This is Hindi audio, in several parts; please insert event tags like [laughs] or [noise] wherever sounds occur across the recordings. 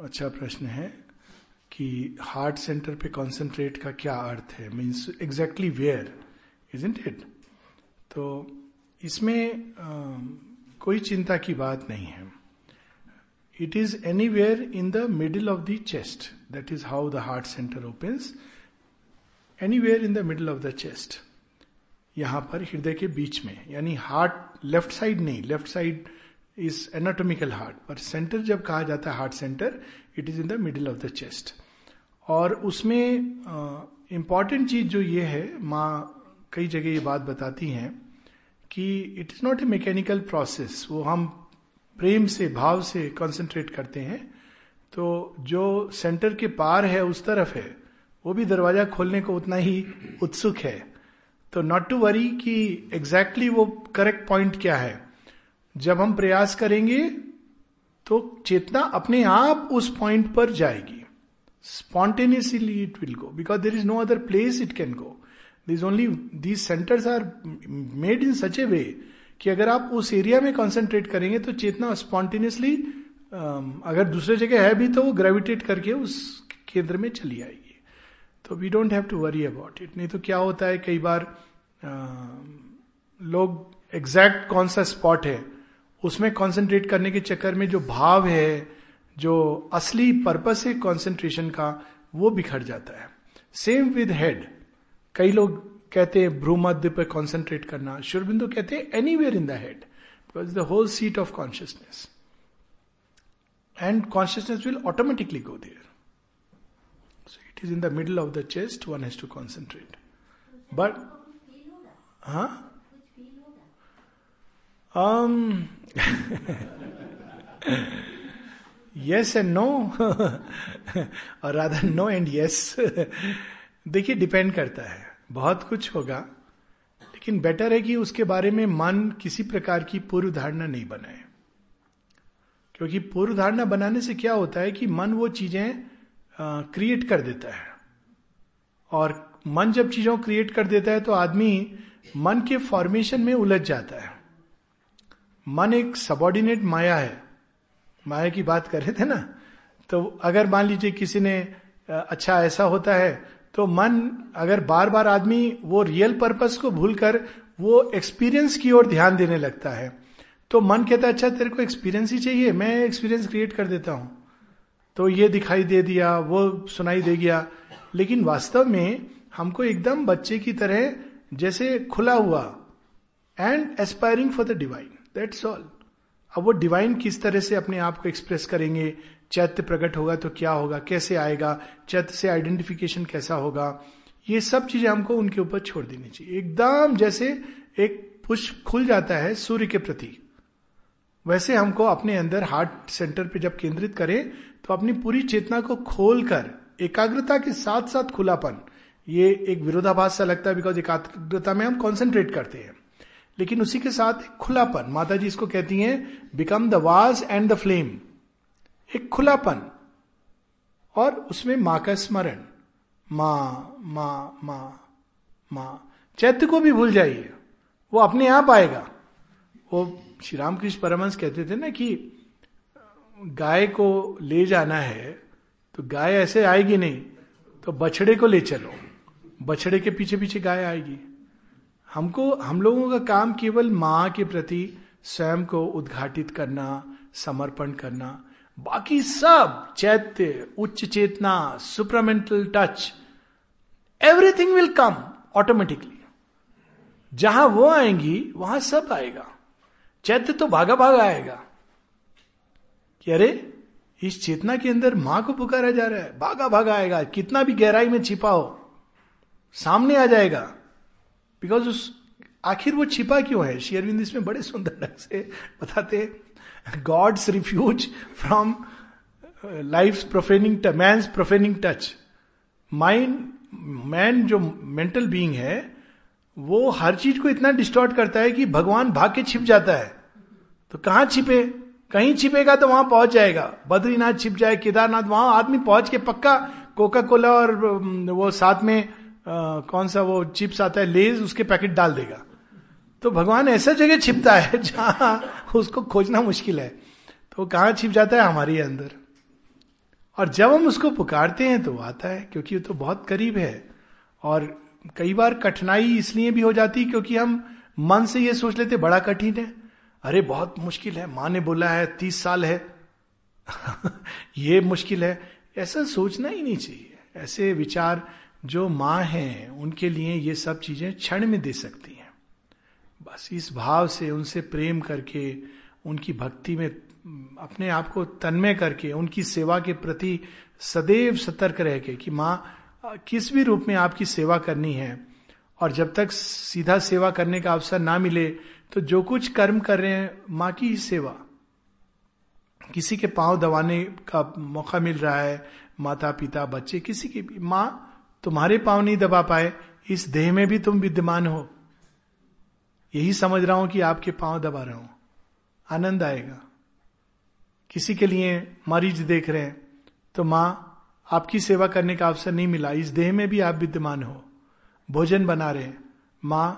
अच्छा प्रश्न है कि हार्ट सेंटर पे कंसंट्रेट का क्या अर्थ है? Means exactly where is it तो इसमें आ, कोई चिंता की बात नहीं है। It is anywhere in the middle of the chest that is how the heart centre opens anywhere in the middle of the chest यहाँ पर हृदय के बीच में यानी हार्ट लेफ़्ट साइड नहीं left side is anatomical heart पर सेंटर जब कहा जाता है heart centre it is in the middle of the chest और उसमें इंपॉर्टेंट चीज़ जो ये है, माँ कई जगह ये बात बताती हैं कि it is not a mechanical process वो हम प्रेम से, भाव से कंसंट्रेट करते हैं। तो जो सेंटर के पार है, उस तरफ़ है, वो भी दरवाज़ा खोलने को उतना ही उत्सुक है। तो नॉट टू वरी कि एग्जैक्टली exactly वो करेक्ट पॉइंट क्या है। जब हम प्रयास करेंगे तो चेतना अपने आप उस पॉइंट पर जाएगी। Spontaneously it will go because there is no other place it can go this only these centres are made in such a way कि अगर आप उस एरिया में कॉन्सेंट्रेट करेंगे तो चेतना स्पॉन्टेनियसली अगर दूसरे जगह है भी तो वो ग्रेविटेट करके उस केंद्र में चली आएगी। तो we don't have to worry about it नहीं तो क्या होता है कई बार आ, लोग एग्जैक्ट कौन सा स्पॉट है उसमें कंसंट्रेट करने के चक्कर में जो भाव है जो असली पर्पस है कंसंट्रेशन का वो बिखर जाता है। सेम विद हेड कई लोग कहते हैं भ्रूमध्य पर कॉन्सेंट्रेट करना। शुरबिंदु कहते हैं anywhere in the head because the whole seat of consciousness and consciousness will automatically go there so it is in the middle of the chest one has to concentrate but हाँ यस एंड नो और राधा नो एंड यस देखिए डिपेंड करता है। बहुत कुछ होगा, लेकिन बेटर है कि उसके बारे में मन किसी प्रकार की पूर्व धारणा नहीं बनाए। क्योंकि पूर्व धारणा बनाने से क्या होता है कि मन वो चीज़ें क्रिएट कर देता है। और मन जब चीज़ों क्रिएट कर देता है तो आदमी मन के फॉर्मेशन में उलझ जाता है। मन एक सबॉर्डिनेट माया है। माया की बात कर रहे थे ना? तो अगर मान लीजिए किसी ने अच्छा ऐसा होता है तो मन अगर बार बार आदमी वो रियल पर्पस को भूलकर वो एक्सपीरियंस की ओर ध्यान देने लगता है तो मन कहता है अच्छा तेरे को एक्सपीरियंस ही चाहिए, मैं एक्सपीरियंस क्रिएट कर देता हूँ। तो ये दिखाई दे दिया, वो सुनाई दे गया। लेकिन वास्तव में हमको एकदम बच्चे की तरह जैसे खुला हुआ and aspiring for the divine that's all अब वो डिवाइन किस तरह से अपने आप को एक्सप्रेस करेंगे? चैत्य प्रकट होगा तो क्या होगा? कैसे आएगा? चैत्य से आइडेंटिफिकेशन कैसा होगा? ये सब चीज़ें हमको उनके ऊपर छोड़ देनी चाहिए। एकदम जैसे एक पुष्प खुल जाता है सूर्य के प्रति। वैसे हमको अपने अंदर हार्ट सेंटर पे जब केंद्रित करें तो अपनी पूरी चेतना को खोलकर, एकाग्रता के साथ साथ खुलापन, ये एक विरोधाभास सा लगता है बिकॉज़ एकाग्रता में हम कॉन्सेंट्रेट करते हैं। लेकिन उसी के साथ एक खुलापन माता जी इसको कहती हैं become the vase and the flame एक खुलापन। और उसमें माँ का स्मरण। माँ माँ माँ माँ। चैत्य को भी भूल जाइए। वो अपने आप आएगा। वो श्री रामकृष्ण परमंश कहते थे ना कि, गाय को ले जाना है तो गाय ऐसे आएगी नहीं तो बछड़े को ले चलो। बछड़े के पीछे पीछे गाय आएगी। हमको, हम लोगों का काम केवल माँ के प्रति स्वयं को उद्घाटित करना, समर्पण करना। बाकी सब, चैत्य, उच्च चेतना supermental touch everything will come automatically जहाँ वो आएँगी, वहाँ सब आएगा। चैत्य तो भागा भागा आएगा। कि अरे, इस चेतना के अंदर माँ को पुकारा जा रहा है भागा भागा आएगा। कितना भी गहराई में छिपा हो, सामने आ जाएगा। बिकॉज़ उस आखिर वो छिपा क्यों है? शेयरविंद इसमें बड़े सुंदर ढंग से बताते God's refuge from life profaning मैं प्रोफेनिंग टच माइंड मैन जो मेंटल बीइंग है, वो हर चीज़ को इतना डिस्टॉर्ट करता है कि भगवान भाग के छिप जाता है। तो कहाँ छिपे? कहीं छिपेगा तो वहाँ पहुँच जाएगा। बद्रीनाथ छिप जाए, केदारनाथ, वहाँ आदमी पहुँच के पक्का कोका कोला और वो साथ में कौन सा वो चिप्स आता है लेज उसके पैकेट डाल देगा। तो भगवान ऐसा जगह छिपता है जहाँ उसको खोजना मुश्किल है। तो कहाँ छिप जाता है? हमारे अंदर। और जब हम उसको पुकारते हैं तो आता है, क्योंकि वो तो बहुत करीब है। और कई बार कठिनाई इसलिए भी हो जाती क्योंकि हम मन से ये सोच लेते, बड़ा कठिन है। अरे, बहुत मुश्किल है। माँ ने बोला है, तीस साल है। [laughs] ये मुश्किल है। ऐसा सोचना ही नहीं चाहिए। ऐसे विचार जो माँ हैं, उनके लिए ये सब चीज़ें क्षण में दे सकती हैं। बस इस भाव से, उनसे प्रेम करके, उनकी भक्ति में, अपने आप को तन्मय करके, उनकी सेवा के प्रति सदैव सतर्क रह के कि माँ, किस भी रूप में आपकी सेवा करनी है, और जब तक सीधा सेवा करने का अवसर ना मिले तो जो कुछ कर्म कर रहे हैं, माँ की ही सेवा। किसी के पाँव दबाने का मौका मिल रहा है माता पिता बच्चे, किसी की भी, माँ तुम्हारे पाँव नहीं दबा पाए, इस देह में भी तुम विद्यमान हो। यही समझ रहा हूँ कि आपके पाँव दबा रहा हूँ। आनंद आएगा। किसी के लिए मरीज़ देख रहे हैं तो माँ, आपकी सेवा करने का अवसर नहीं मिला। इस देह में भी आप विद्यमान हो। भोजन बना रहे माँ,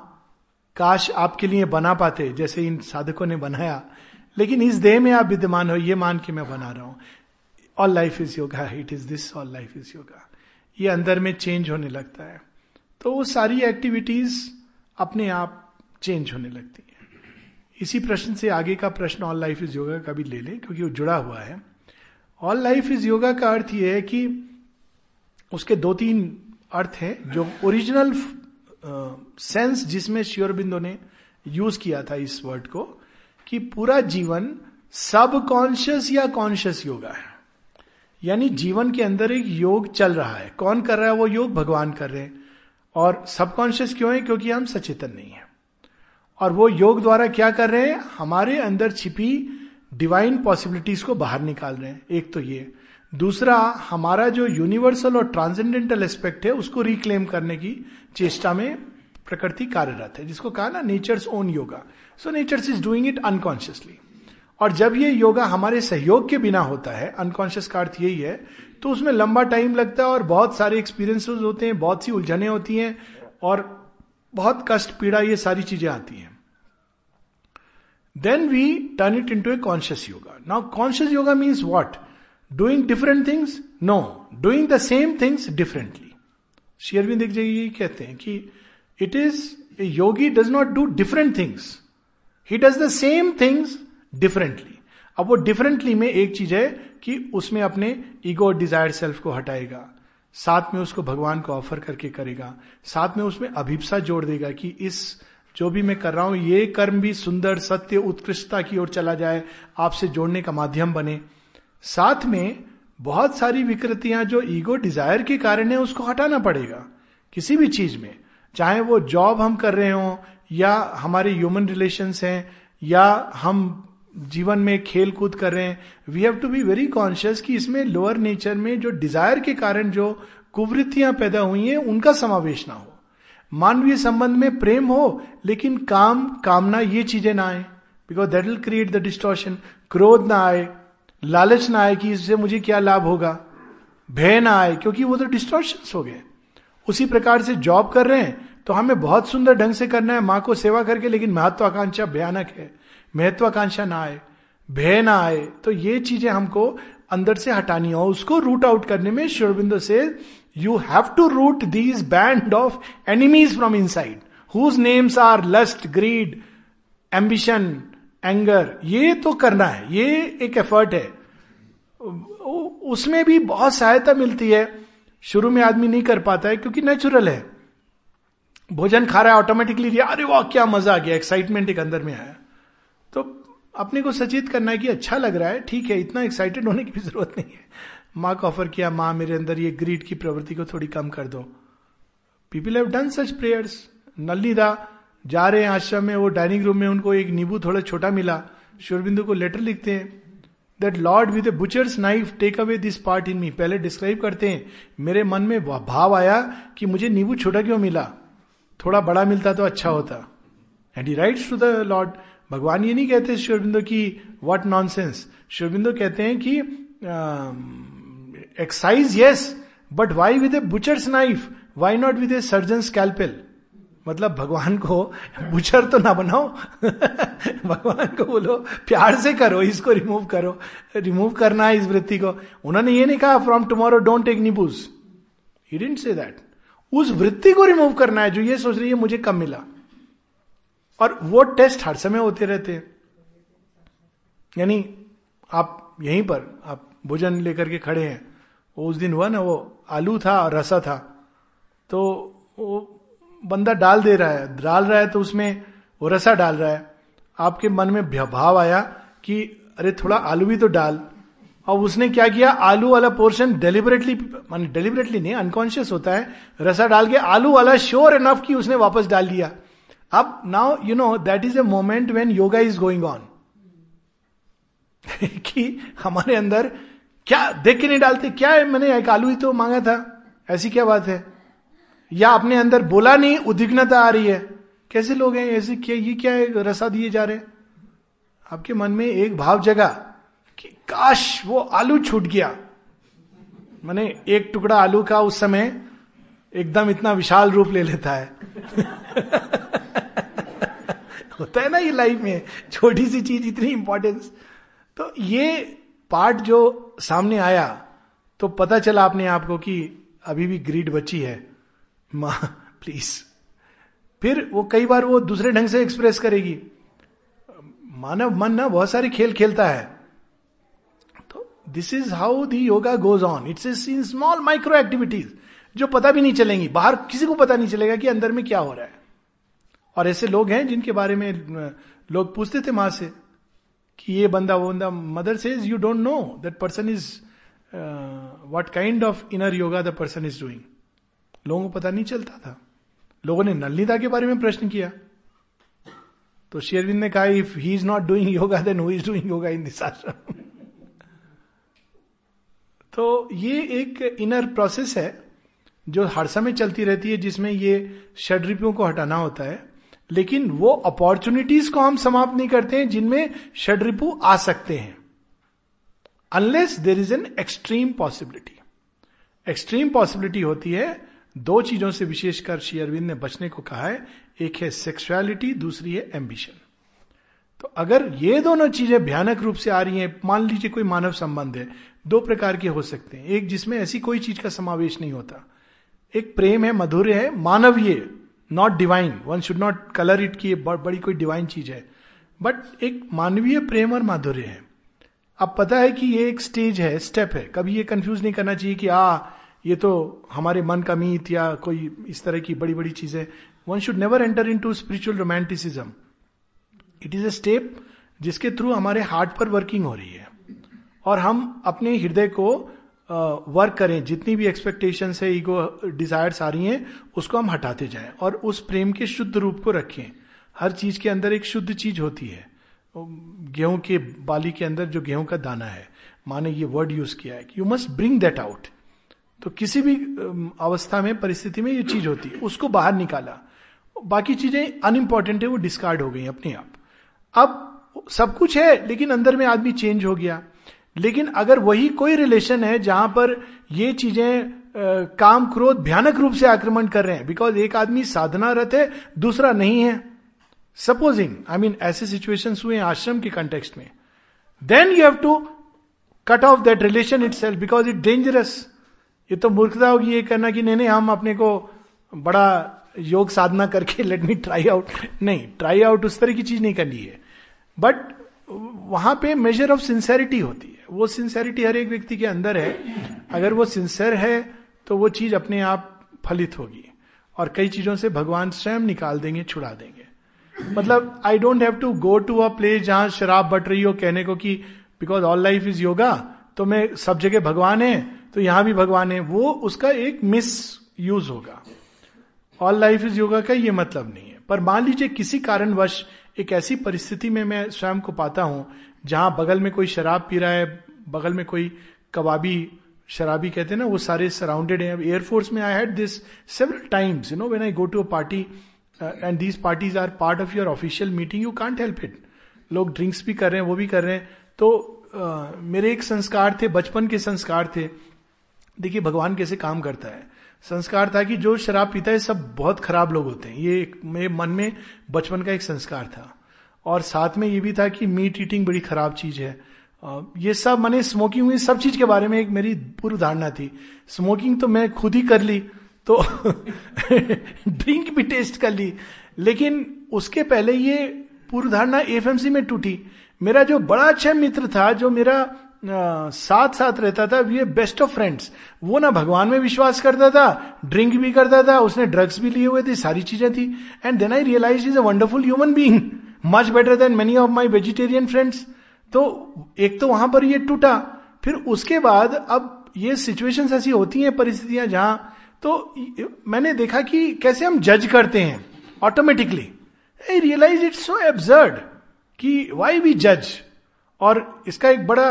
काश आपके लिए बना पाते, जैसे इन साधकों ने बनाया, लेकिन इस देह में आप विद्यमान हो, ये मान के मैं बना रहा हूँ। All life is yoga it is this all life is yoga ये अंदर में चेंज होने लगता है। तो वो सारी एक्टिविटीज़ अपने आप चेंज होने लगती है। इसी प्रश्न से आगे का प्रश्न ऑल लाइफ इज़ योगा का भी ले लें, क्योंकि वो जुड़ा हुआ है। ऑल लाइफ इज़ योगा का अर्थ यह है कि उसके दो तीन अर्थ हैं, जो ओरिजिनल सेंस जिसमें श्योरबिंदो ने यूज़ किया था इस वर्ड को, कि पूरा जीवन सब कॉन्शियस या कॉन्शियस योगा है। यानी जीवन के अंदर एक योग चल रहा है। कौन कर रहा है वो योग? भगवान कर रहे हैं। और सबकॉन्शियस क्यों है? क्योंकि हम सचेतन नहीं है। और वो योग द्वारा क्या कर रहे हैं? हमारे अंदर छिपी डिवाइन पॉसिबिलिटीज को बाहर निकाल रहे हैं। एक तो ये। दूसरा, हमारा जो यूनिवर्सल और ट्रांसेंडेंटल एस्पेक्ट है, उसको रिक्लेम करने की चेष्टा में प्रकृति कार्यरत है, जिसको कहा ना nature's own yoga so nature's is doing it unconsciously और जब ये योगा हमारे सहयोग के बिना होता है अनकॉन्शियस का अर्थ यही है तो उसमें लंबा टाइम लगता है और बहुत सारे एक्सपीरियंसेस होते हैं, बहुत सी उलझने होती हैं और बहुत कष्ट, पीड़ा, ये सारी चीज़ें आती हैं। Then we turn it into a conscious yoga now conscious yoga means what doing different things no doing the same things differently Sri Aurobindo एक जगह यही कहते हैं कि it is a yogi does not do different things he does the same things differently अब वो डिफरेंटली में एक चीज़ है कि उसमें अपने ईगो और डिज़ायर सेल्फ को हटाएगा, साथ में उसको भगवान को ऑफ़र करके करेगा, साथ में उसमें अभिप्सा जोड़ देगा कि इस जो भी मैं कर रहा हूँ, ये कर्म भी सुंदर, सत्य, उत्कृष्टता की ओर चला जाए, आपसे जोड़ने का माध्यम बने। साथ में बहुत सारी विकृतियाँ जो ईगो डिज़ायर के कारण है, उसको हटाना पड़ेगा किसी भी चीज़ में। चाहे वो जॉब हम कर रहे हो, या हमारे ह्यूमन रिलेशंस हैं, या हम जीवन में खेल कूद कर रहे हैं we have to be very conscious कि इसमें लोअर नेचर में जो डिज़ायर के कारण जो कुवृत्तियाँ पैदा हुई हैं, उनका समावेश ना हो। मानवीय संबंध में प्रेम हो, लेकिन काम, कामना ये चीज़ें ना आए because that will create the distortion क्रोध ना आए, लालच ना आए कि इससे मुझे क्या लाभ होगा। भय ना आए, क्योंकि वो तो डिस्टोर्शन हो गए। उसी प्रकार से जॉब कर रहे हैं तो हमें बहुत सुंदर ढंग से करना है, माँ को सेवा करके, लेकिन महत्वाकांक्षा भयानक है। महत्वाकांक्षा ना आए, भय ना आए तो ये चीज़ें हमको अंदर से हटानी हो उसको रूट आउट करने में शिवबिंदु से you have to rout these band of enemies from inside whose names are lust greed ambition anger ये तो करना है, ये एक एफर्ट है। उसमें भी बहुत सहायता मिलती है। शुरू में आदमी नहीं कर पाता है क्योंकि नेचुरल है। भोजन खा रहा है ऑटोमेटिकली अरे वाह, क्या मज़ा आ गया एक्साइटमेंट एक अंदर में आया तो अपने को सचेत करना है कि अच्छा लग रहा है, ठीक है, इतना एक्साइटेड होने की भी ज़रूरत नहीं है। माँ को ऑफ़र किया, माँ मेरे अंदर ये ग्रीड की प्रवृत्ति को थोड़ी कम कर दो। People have done such prayers नलिदा जा रहे हैं आश्रम में, वो डाइनिंग रूम में उनको एक नींबू थोड़ा छोटा मिला। शिवरबिंदु को लेटर लिखते हैं that lord with a butcher's knife take away this part in me पहले डिस्क्राइब करते हैं, मेरे मन में भाव आया कि मुझे नींबू छोटा क्यों मिला? थोड़ा बड़ा मिलता तो अच्छा होता. And he writes to the lord भगवान ये नहीं कहते शिवबिंदो की वट नॉन सेंस शिवबिंदो कहते हैं कि excise yes but why with a butcher's knife why not with a surgeon scalpel मतलब भगवान को बुचर तो ना बनाओ। [laughs] भगवान को बोलो, प्यार से करो, इसको रिमूव करो। रिमूव करना है इस वृत्ति को। उन्होंने ये नहीं कहा फ्रॉम टुमारो डोंट टेक नीबूज ही डिंट से दैट उस वृत्ति को रिमूव करना है, जो ये सोच रही है, मुझे कम मिला। और वो टेस्ट हर समय होते रहते हैं। यानी आप यहीं पर, आप भोजन लेकर के खड़े हैं। वो उस दिन हुआ ना, वो आलू था और रसा था। तो वो बंदा डाल दे रहा है, डाल रहा है तो उसमें वो रसा डाल रहा है। आपके मन में भाव आया कि अरे थोड़ा आलू भी तो डाल। और उसने क्या किया? आलू वाला पोर्शन डेलिबरेटली मान डेलिबरेटली नहीं अनकॉन्शियस होता है। रसा डाल के आलू वाला श्योर इनफ कि उसने वापस डाल दिया। अब now you know that is a moment when yoga is going on कि हमारे अंदर क्या, देख के नहीं डालते, क्या है, मैंने एक आलू ही तो मांगा था, ऐसी क्या बात है? या अपने अंदर बोला नहीं, उद्विग्नता आ रही है, कैसे लोग हैं, ऐसे क्या, ये क्या है, रसा दिए जा रहे आपके मन में एक भाव जगा कि काश वो आलू छूट गया। मैंने एक टुकड़ा आलू का उस समय एकदम इतना विशाल रूप ले लेता है। [laughs] होता है ना ये लाइफ में, छोटी सी चीज़ इतनी इंपॉर्टेंस तो ये पार्ट जो सामने आया तो पता चला आपने आपको कि अभी भी ग्रीड बची है। माँ प्लीज़ फिर वो कई बार वो दूसरे ढंग से एक्सप्रेस करेगी। मानव मन ना बहुत सारे खेल खेलता है। तो this is how the yoga goes on it's in small micro activities जो पता भी नहीं चलेंगी। बाहर किसी को पता नहीं चलेगा कि अंदर में क्या हो रहा है। और ऐसे लोग हैं जिनके बारे में लोग पूछते थे माँ से कि ये बंदा, वो बंदा Mother says you don't know that person is what kind of inner yoga the person is doing लोगों को पता नहीं चलता था। लोगों ने नलनीता के बारे में प्रश्न किया। तो शेरविंद ने कहा if he is not doing yoga then who is doing yoga in this ashram तो ये एक इनर प्रोसेस है, जो हर समय चलती रहती है, जिसमें ये षडरिपियों को हटाना होता है। लेकिन वो अपॉर्चुनिटीज़ को हम समाप्त नहीं करते हैं, जिनमें षडरिपु आ सकते हैं। Unless there is an extreme possibility extreme possibility होती है, दो चीज़ों से विशेषकर श्री अरविंद ने बचने को कहा है। एक है सेक्सुअलिटी दूसरी है एम्बिशन तो अगर ये दोनों चीज़ें भयानक रूप से आ रही हैं, मान लीजिए कोई मानव संबंध है, दो प्रकार के हो सकते हैं। एक जिसमें ऐसी कोई चीज़ का समावेश नहीं होता। एक प्रेम है, मधुर है, मानवीय। Not divine one should not colour it की बड़ी कोई डिवाइन चीज़ है। बट एक मानवीय प्रेम और माधुर्य है। अब पता है कि ये एक स्टेज है स्टेप है। कभी ये कंफ्यूज नहीं करना चाहिए कि आ ये तो हमारे मन का मीत या कोई इस तरह की बड़ी बड़ी चीज़ें one should never enter into spiritual romanticism it is a step जिसके थ्रू हमारे हार्ट पर वर्किंग हो रही है। और हम अपने हृदय को वर्क करें, जितनी भी एक्सपेक्टेशन है ईगो डिजायर्स आ रही हैं, उसको हम हटाते जाएँ और उस प्रेम के शुद्ध रूप को रखें। हर चीज़ के अंदर एक शुद्ध चीज़ होती है। गेहूँ के बाली के अंदर जो गेहूँ का दाना है, माने ये वर्ड यूज़ किया है कि you must bring that out तो किसी भी अवस्था में, परिस्थिति में ये चीज़ होती है। उसको बाहर निकाला। बाकी चीज़ें अनइम्पॉर्टेंट है, वो डिस्कार्ड हो गई अपने आप। अब सब कुछ है, लेकिन अंदर में आदमी चेंज हो गया। लेकिन अगर वही कोई रिलेशन है जहाँ पर ये चीज़ें काम क्रोध भयानक रूप से आक्रमण कर रहे हैं बिकॉज़ एक आदमी साधना रत है, दूसरा नहीं है। सपोजिंग आई मीन ऐसे सिचुएशन हुए आश्रम के कंटेक्स्ट में। Then you have to cut off that relation itself because it dangerous ये तो मूर्खता होगी ये करना कि नहीं नहीं, हम अपने को बड़ा योग साधना करके लेट मी ट्राई आउट नहीं ट्राई आउट उस तरह की चीज़ नहीं करनी है। बट वहाँ पे मेजर ऑफ़ सिंसेरिटी होती है। वो सिंसेरिटी हर एक व्यक्ति के अंदर है। अगर वो सिंसेर है तो वो चीज़ अपने आप फलित होगी। और कई चीज़ों से भगवान स्वयं निकाल देंगे, छुड़ा देंगे। मतलब I don't have to go to a place जहाँ शराब बट रही हो कहने को कि because all life is yoga तो मैं सब जगह भगवान है तो यहाँ भी भगवान है। वो उसका एक मिस यूज़ होगा। ऑल लाइफ इज़ योगा का ये मतलब नहीं है। पर मान लीजिए किसी कारणवश एक ऐसी परिस्थिति में मैं स्वयं को पाता हूँ जहाँ बगल में कोई शराब पी रहा है बगल में कोई कबाबी शराबी कहते हैं ना वो सारे सराउंडेड हैं। एयरफोर्स में I had this several times you know when I go to a party and these parties are part of your official meeting you can't help it लोग ड्रिंक्स भी कर रहे हैं वो भी कर रहे हैं। तो uh, मेरे एक संस्कार थे बचपन के संस्कार थे। देखिए भगवान कैसे काम करता है। संस्कार था कि जो शराब पीता है, सब बहुत खराब लोग होते हैं। ये मेरे मन में, बचपन का एक संस्कार था। और साथ में ये भी था कि मीट ईटिंग बड़ी खराब चीज़ है। ये सब, मैंने स्मोकिंग हुई, सब चीज़ के बारे में एक मेरी पूर्व धारणा थी। स्मोकिंग तो मैं खुद ही कर ली तो [laughs] ड्रिंक भी टेस्ट कर ली। लेकिन उसके पहले ये पूर्व धारणा एफएमसी में टूटी। मेरा जो बड़ा अच्छा मित्र था, जो मेरा साथ साथ रहता था वी बेस्ट ऑफ़ फ्रेंड्स वो ना भगवान में विश्वास करता था ड्रिंक भी करता था, उसने ड्रग्स भी लिए हुए थे, सारी चीज़ें थी। And then I realise is a wonderful human being much better than many of my vegetarian friends तो एक तो वहाँ पर ये टूटा, फिर उसके बाद अब ये सिचुएशंस ऐसी होती हैं, परिस्थितियाँ जहाँ तो मैंने देखा कि कैसे हम जज करते हैं automatically I realize it's so absurd कि वाई वी जज और इसका एक बड़ा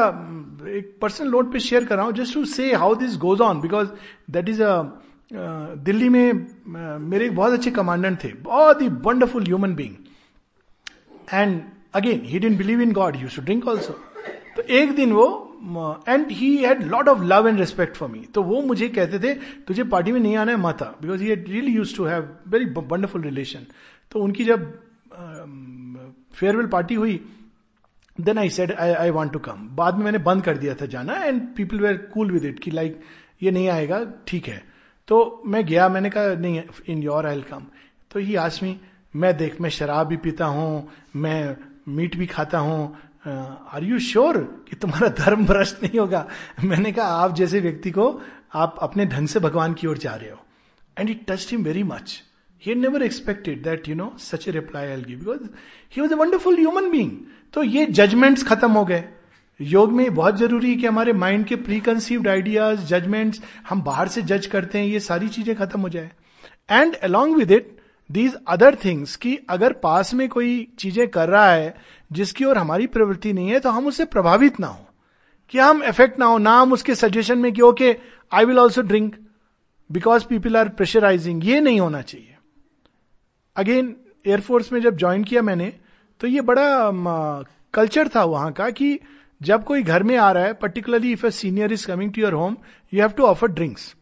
एक पर्सनल नोट पे शेयर कर रहा हूँ just to say how this goes on because that is a Delhi में uh, मेरे एक बहुत अच्छे कमांडेंट थे बहुत ही wonderful human being and again he didn't believe in God you should drink also तो एक दिन वो and he had lot of love and respect for me तो वो मुझे कहते थे तुझे पार्टी में नहीं आना है माता because he really used to have very wonderful relation तो उनकी जब फेयरवेल um, पार्टी हुई then I said I I want to come बाद में मैंने बंद कर दिया था जाना and people were cool with it कि लाइक like, ये नहीं आएगा ठीक है. तो मैं गया मैंने कहा नहीं इन योर आई कम तो ही आसमी मैं देख मैं शराब भी पीता हूँ मैं मीट भी खाता हूँ आर यू श्योर कि तुम्हारा धर्म भ्रष्ट नहीं होगा? मैंने कहा आप जैसे व्यक्ति को आप अपने ढंग से भगवान की ओर जा रहे हो. And it touch him very much he never expected that you know such a reply I give because he was a wonderful human being तो ये जजमेंट्स खत्म हो गए। योग में बहुत ज़रूरी है कि हमारे माइंड के प्री कंसीव्ड आइडियाज़ जजमेंट्स हम बाहर से जज करते हैं, ये सारी चीज़ें खत्म हो जाए। And along with it these other things कि अगर पास में कोई चीज़ें कर रहा है, जिसकी ओर हमारी प्रवृत्ति नहीं है तो हम उससे प्रभावित ना हो। कि हम इफ़ेक्ट ना हो, ना हम उसके सजेशन में कि okay I will also drink because people are pressurising ये नहीं होना चाहिए। अगेन एयरफोर्स में जब ज्वाइन किया मैंने तो ये बड़ा कल्चर था वहाँ का कि जब कोई घर में आ रहा है particularly if a senior is coming to your home you have to offer drinks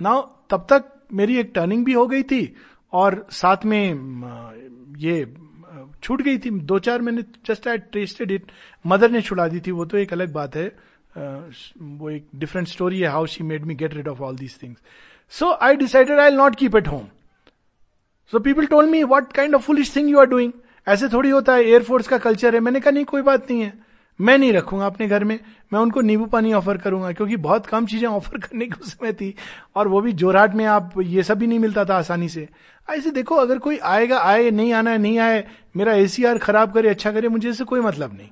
now तब तक मेरी एक टर्निंग भी हो गई थी और साथ में ये, छूट गई थी। दो चार मैंने just I tasted it mother ने छुड़ा दी थी, वो तो एक अलग बात है। वो एक डिफरेंट स्टोरी है how she made me get rid of all these things so I decided I not keep it home so people told me what kind of foolish thing you are doing ऐसे थोड़ी होता है एयरफोर्स का कल्चर है। मैंने कहा, नहीं, कोई बात नहीं है। मैं नहीं रखूँगा अपने घर में। मैं उनको नींबू पानी ऑफ़र करूँगा, क्योंकि बहुत कम चीज़ें ऑफ़र [laughs] करने की समय थी, और वो भी जोराट में आप, ये सब भी नहीं मिलता था आसानी से। ऐसे देखो, अगर कोई आएगा, आए, नहीं आना है, नहीं आए, मेरा एसीआर खराब करे अच्छा करे, मुझे इससे कोई मतलब नहीं।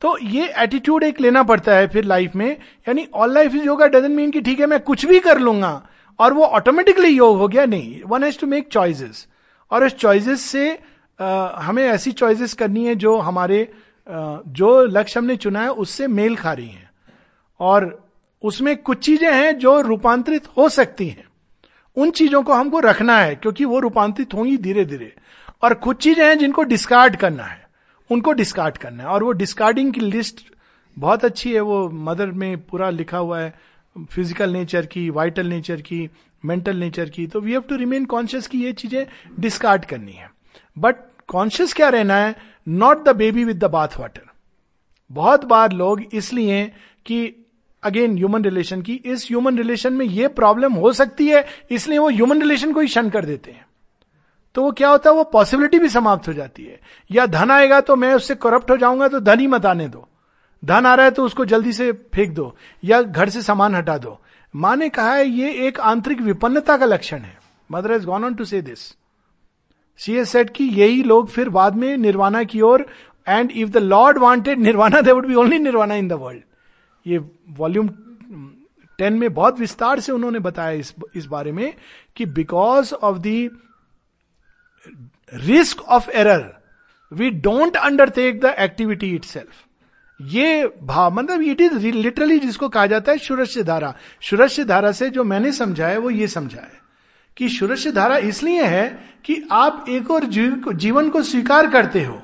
तो ये एटीट्यूड एक लेना पड़ता है फिर लाइफ में। यानी all life is yoga doesn't mean कि ठीक है, मैं कुछ भी कर लूँगा। और वो ऑटोमेटिकली योग हो गया नहीं one has to make choices और उस चॉइसेस से आ, हमें ऐसी चॉइसेस करनी है जो हमारे आ, जो लक्ष्य हमने चुना है उससे मेल खा रही हैं। और उसमें कुछ चीज़ें हैं जो रूपांतरित हो सकती हैं। उन चीज़ों को हमको रखना है क्योंकि वो रूपांतरित होंगी धीरे धीरे और कुछ चीज़ें हैं जिनको डिस्कार्ड करना है। उनको डिस्कार्ड करना है। और वो डिस्कार्डिंग की लिस्ट बहुत अच्छी है वो मदर में पूरा लिखा हुआ है। फ़िज़िकल नेचर की वाइटल नेचर की मेंटल नेचर की तो we have to remain conscious की ये चीज़ें डिस्कार्ड करनी है। बट कॉन्शियस क्या रहना है? Not the baby with the bath water बहुत बार लोग इसलिए कि अगेन ह्यूमन रिलेशन की, इस ह्यूमन रिलेशन में ये प्रॉब्लम हो सकती है, इसलिए वो ह्यूमन रिलेशन को ही शन कर देते हैं। तो वो क्या होता है? वो पॉसिबिलिटी भी समाप्त हो जाती है। या धन आएगा तो मैं उससे करप्ट हो जाऊँगा तो धन ही मत आने दो। धन आ रहा है तो उसको जल्दी से फेंक दो या घर से सामान हटा दो। माँ ने कहा है, ये एक आंतरिक विपन्नता का लक्षण है। Mother has gone on to say this C S set की यही लोग फिर बाद में निर्वाणा की ओर and if the lord wanted nirvana they would be only nirvana in the world ये वॉल्यूम टेन में बहुत विस्तार से उन्होंने बताया इस इस बारे में कि because of the risk of error we don't undertake the activity itself ये भाव मतलब इट इज़ लिटरली जिसको कहा जाता है सुरस्य धारा। सुरस्य धारा से जो मैंने समझा है, वो ये समझा है कि सुरस्य धारा इसलिए है कि आप एक और जीवन को स्वीकार करते हो।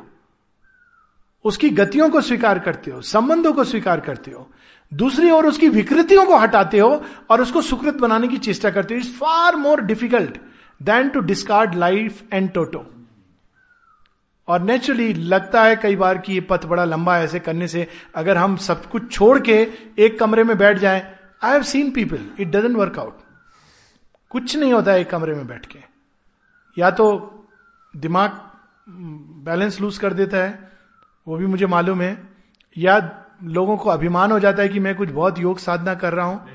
उसकी गतियों को स्वीकार करते हो, संबंधों को स्वीकार करते हो। दूसरी ओर उसकी विकृतियों को हटाते हो और उसको सुकृत बनाने की चेष्टा करते हो। It's far more difficult than to discard life and toto और नेचुरली लगता है कई बार कि ये पथ बड़ा लंबा है ऐसे करने से। अगर हम सब कुछ छोड़ के एक कमरे में बैठ जाए I have seen people it doesn't work out कुछ नहीं होता एक कमरे में बैठ के। या तो दिमाग बैलेंस लूज कर देता है, वो भी मुझे मालूम है। या लोगों को अभिमान हो जाता है कि मैं कुछ बहुत योग साधना कर रहा हूँ।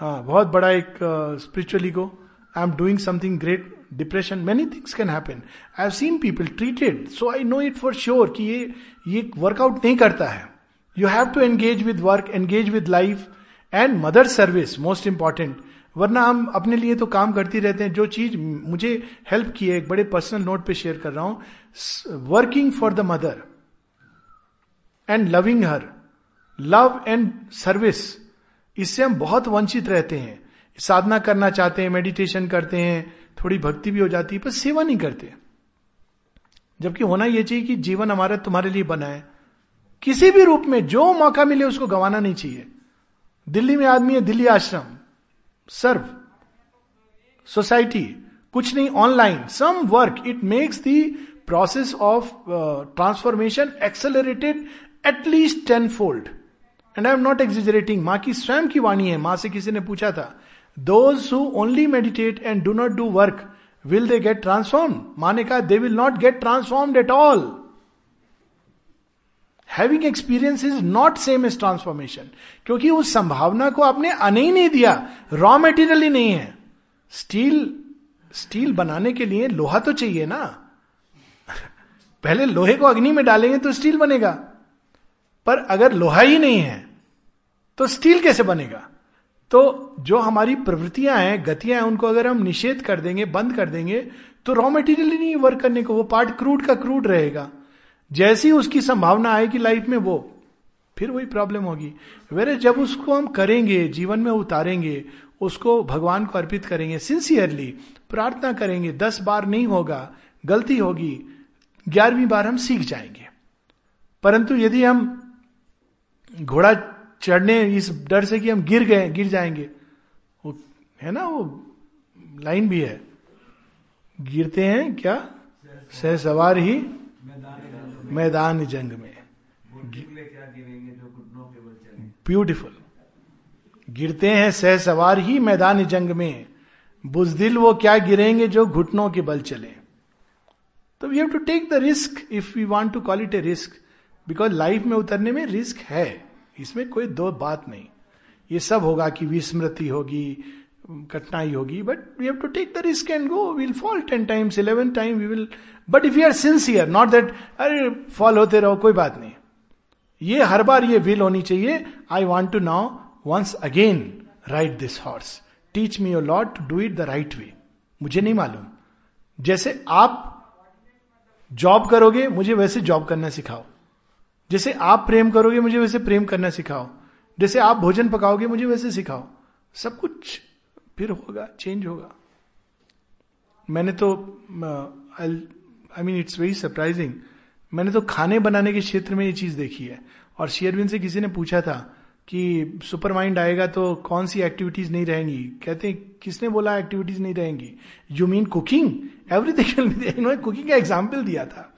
हाँ बहुत बड़ा एक स्पिरिचुअली को I am doing something great depression many things can happen I have seen people treated so I know it for sure कि ये ये वर्कआउट नहीं करता है. You have to engage with work engage with life and mother service most important वरना हम अपने लिए तो काम करती रहते हैं। जो चीज़ मुझे हेल्प की है, एक बड़े पर्सनल नोट पे शेयर कर रहा हूँ। Working for the mother and loving her love and service इससे हम बहुत वंचित रहते हैं। साधना करना चाहते हैं मेडिटेशन करते हैं, थोड़ी भक्ति भी हो जाती है, पर सेवा नहीं करते। जबकि होना यह चाहिए कि जीवन हमारा तुम्हारे लिए बना है। किसी भी रूप में जो मौका मिले उसको गंवाना नहीं चाहिए। दिल्ली में आदमी है, दिल्ली आश्रम, सर्व, सोसाइटी, कुछ नहीं online some work it makes the process of transformation accelerated at least ten fold and I am not exaggerating माँ की स्वयं की वाणी है, माँ से किसी ने पूछा था those who only meditate and do not do work will they get transform माँ ने कहा they will not get transformed at all having experience is not same as transformation क्योंकि उस संभावना को आपने आने ही नहीं दिया रॉ मेटीरियल ही नहीं है स्टील स्टील बनाने के लिए लोहा तो चाहिए ना पहले लोहे को अग्नि में डालेंगे तो स्टील बनेगा पर अगर लोहा ही नहीं है तो स्टील कैसे बनेगा तो जो हमारी प्रवृत्तियाँ हैं, गतियाँ हैं, उनको अगर हम निषेध कर देंगे, बंद कर देंगे तो रॉ मेटीरियल ही नहीं वर्क करने को, वो पार्ट क्रूड का क्रूड रहेगा। जैसी उसकी संभावना आएगी लाइफ में, वो, फिर वही प्रॉब्लम होगी। वेरे जब उसको हम करेंगे, जीवन में उतारेंगे, उसको भगवान को अर्पित करेंगे सिंसियरली प्रार्थना करेंगे, दस बार नहीं होगा, गलती होगी, ग्यारहवीं बार हम सीख जाएँगे। परंतु यदि हम घोड़ा चढ़ने, इस डर से कि हम गिर गए, गिर जाएँगे। वो, है ना, वो लाइन भी है। गिरते हैं क्या? सह सवार ही मैदान जंग में। ब्यूटिफुल गिरते हैं सह सवार ही मैदान जंग में। बुजदिल वो क्या गिरेंगे जो घुटनों के बल चले। तो we have to take the risk if we want to call it a risk because life में उतरने में रिस्क है। इसमें कोई दो बात नहीं। ये सब होगा कि विस्मृति होगी, कठिनाई होगी but we have to take the risk and go will fall ten times eleven time we will but if you are sincere not that अरे फॉल होते रहो, कोई बात नहीं. ये हर बार ये विल होनी चाहिए। I want to now once again ride this horse teach me your lot to do it the right way मुझे नहीं मालूम। जैसे आप जॉब करोगे, मुझे वैसे जॉब करना सिखाओ। जैसे आप प्रेम करोगे, मुझे वैसे प्रेम करना सिखाओ। जैसे आप भोजन पकाओगे, मुझे वैसे सिखाओ। सब कुछ फिर होगा चेंज होगा। मैंने तो I mean it's very surprising मैंने तो खाने बनाने के क्षेत्र में ये चीज़ देखी है। और शेयरविन से किसी ने पूछा था कि सुपर माइंड आएगा तो कौन सी एक्टिविटीज़ नहीं रहेंगी? कहते हैं, किसने बोला एक्टिविटीज़ नहीं रहेंगी? You mean cooking everything cooking का एग्ज़ाम्पल दिया था।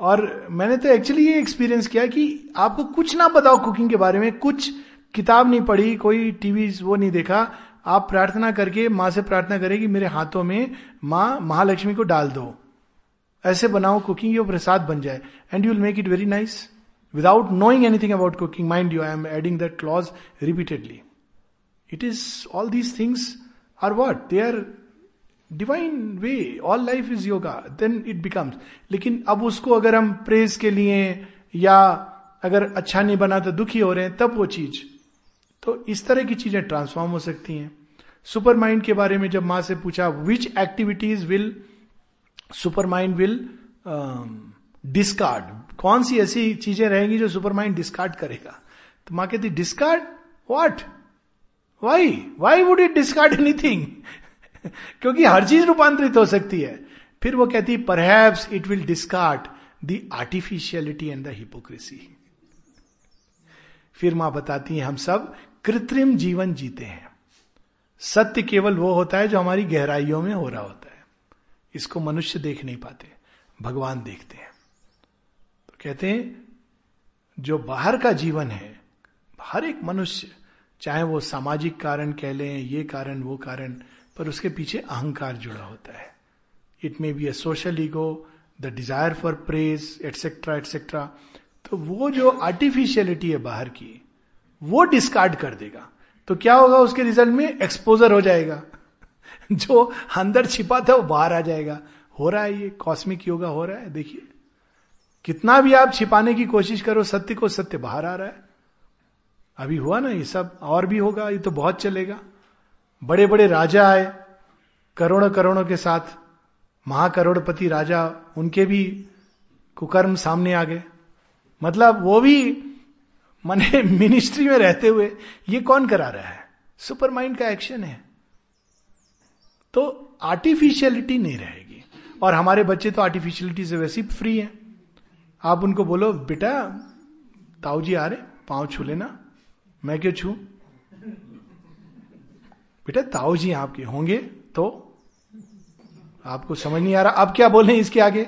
और मैंने तो एक्चुअली ये एक्सपीरियंस किया कि आपको कुछ ना बताओ कुकिंग के बारे में, कुछ किताब नहीं पढ़ी, कोई टीवी वो नहीं देखा। आप प्रार्थना करके, माँ से प्रार्थना करें कि मेरे हाथों में माँ, महालक्ष्मी को डाल दो। ऐसे बनाओ कुकिंग ये प्रसाद बन जाए। And you will make it very nice without knowing anything about cooking mind you I am adding that clause repeatedly it is all these things are what they are divine way all life is yoga then it becomes लेकिन अब उसको अगर हम प्रेज के लिए या अगर अच्छा नहीं बना तो दुखी हो रहे हैं, तब वो चीज़। तो इस तरह की चीज़ें ट्रांसफॉर्म हो सकती हैं। सुपर माइंड के बारे में जब माँ से पूछा which activities will super mind will discard कौन सी ऐसी चीज़ें रहेंगी जो सुपर माइंड डिस्कार्ड करेगा? तो माँ कहती discard what why why would it discard anything [laughs] क्योंकि हर चीज़ रूपांतरित हो सकती है। फिर वो कहती perhaps it will discard the artificiality and the hypocrisy फिर माँ बताती हैं, हम सब कृत्रिम जीवन जीते हैं। सत्य केवल वो होता है जो हमारी गहराइयों में हो रहा होता है। इसको मनुष्य देख नहीं पाते, भगवान देखते हैं। तो कहते हैं, जो बाहर का जीवन है, हर एक मनुष्य, चाहे वो सामाजिक कारण कह लें, ये कारण, वो कारण पर उसके पीछे अहंकार जुड़ा होता है। It may be a social ego the desire for praise etcetera etcetera तो वो जो आर्टिफिशियलिटी है बाहर की, वो डिस्कार्ड कर देगा। तो क्या होगा उसके रिज़ल्ट में? एक्सपोजर हो जाएगा। [laughs] जो अंदर छिपा था वो बाहर आ जाएगा। हो रहा है ये कॉस्मिक योगा हो रहा है, देखिए। कितना भी आप छिपाने की कोशिश करो, सत्य को सत्य बाहर आ रहा है। अभी हुआ ना ये सब, और भी होगा, ये तो बहुत चलेगा। बड़े बड़े राजा आए करोड़ों करोड़ों के साथ महाकरोड़पति राजा उनके भी कुकर्म सामने आ गए। मतलब वो भी, मने मिनिस्ट्री [laughs] में रहते हुए ये कौन करा रहा है? सुपर माइंड का एक्शन है। तो आर्टिफिशियलिटी नहीं रहेगी। और हमारे बच्चे तो आर्टिफिशियलिटी से वैसे फ्री हैं। आप उनको बोलो, बेटा, ताऊ जी आ रहे, पाँव छू लेना। मैं क्यों छू? बेटा ताऊ जी आपके होंगे तो आपको समझ नहीं आ रहा। अब क्या बोले इसके आगे?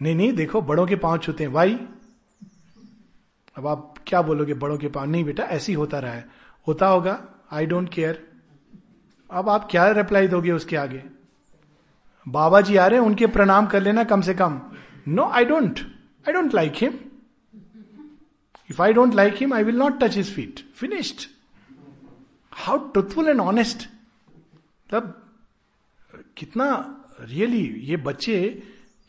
नहीं नहीं, देखो, बड़ों के पाँव छूते हैं। भाई अब आप क्या बोलोगे बड़ों के पाँव? नहीं बेटा, ऐसी होता रहा है। होता होगा आई डोंट केयर अब आप क्या रिप्लाई दोगे उसके आगे? बाबा जी आ रहे हैं, उनके प्रणाम कर लेना कम से कम। No I don't I don't like him if I don't like him I will not touch his feet finished how truthful and honest तब कितना रियली really, ये बच्चे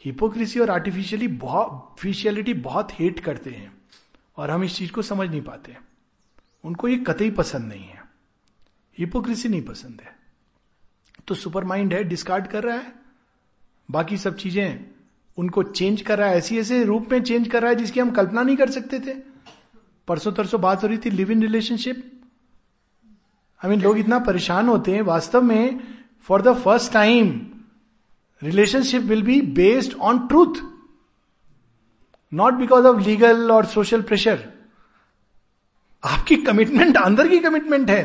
हिपोक्रेसी और आर्टिफिशियली बहुत फिशियलिटी बहुत हेट करते हैं और हम इस चीज़ को समझ नहीं पाते उनको ये कतई पसंद नहीं है। हिपोक्रेसी नहीं पसंद है। तो सुपर माइंड है डिस्कार्ड कर रहा है। बाकी सब चीज़ें उनको चेंज कर रहा है। ऐसी ऐसे रूप में चेंज कर रहा है जिसकी हम कल्पना नहीं कर सकते थे। परसों तरसों बात हो रही थी live in relationship I mean लोग इतना परेशान होते हैं, वास्तव में for the first time relationship will be based on truth not because of legal और सोशल प्रेशर आपकी कमिटमेंट अंदर की कमिटमेंट है।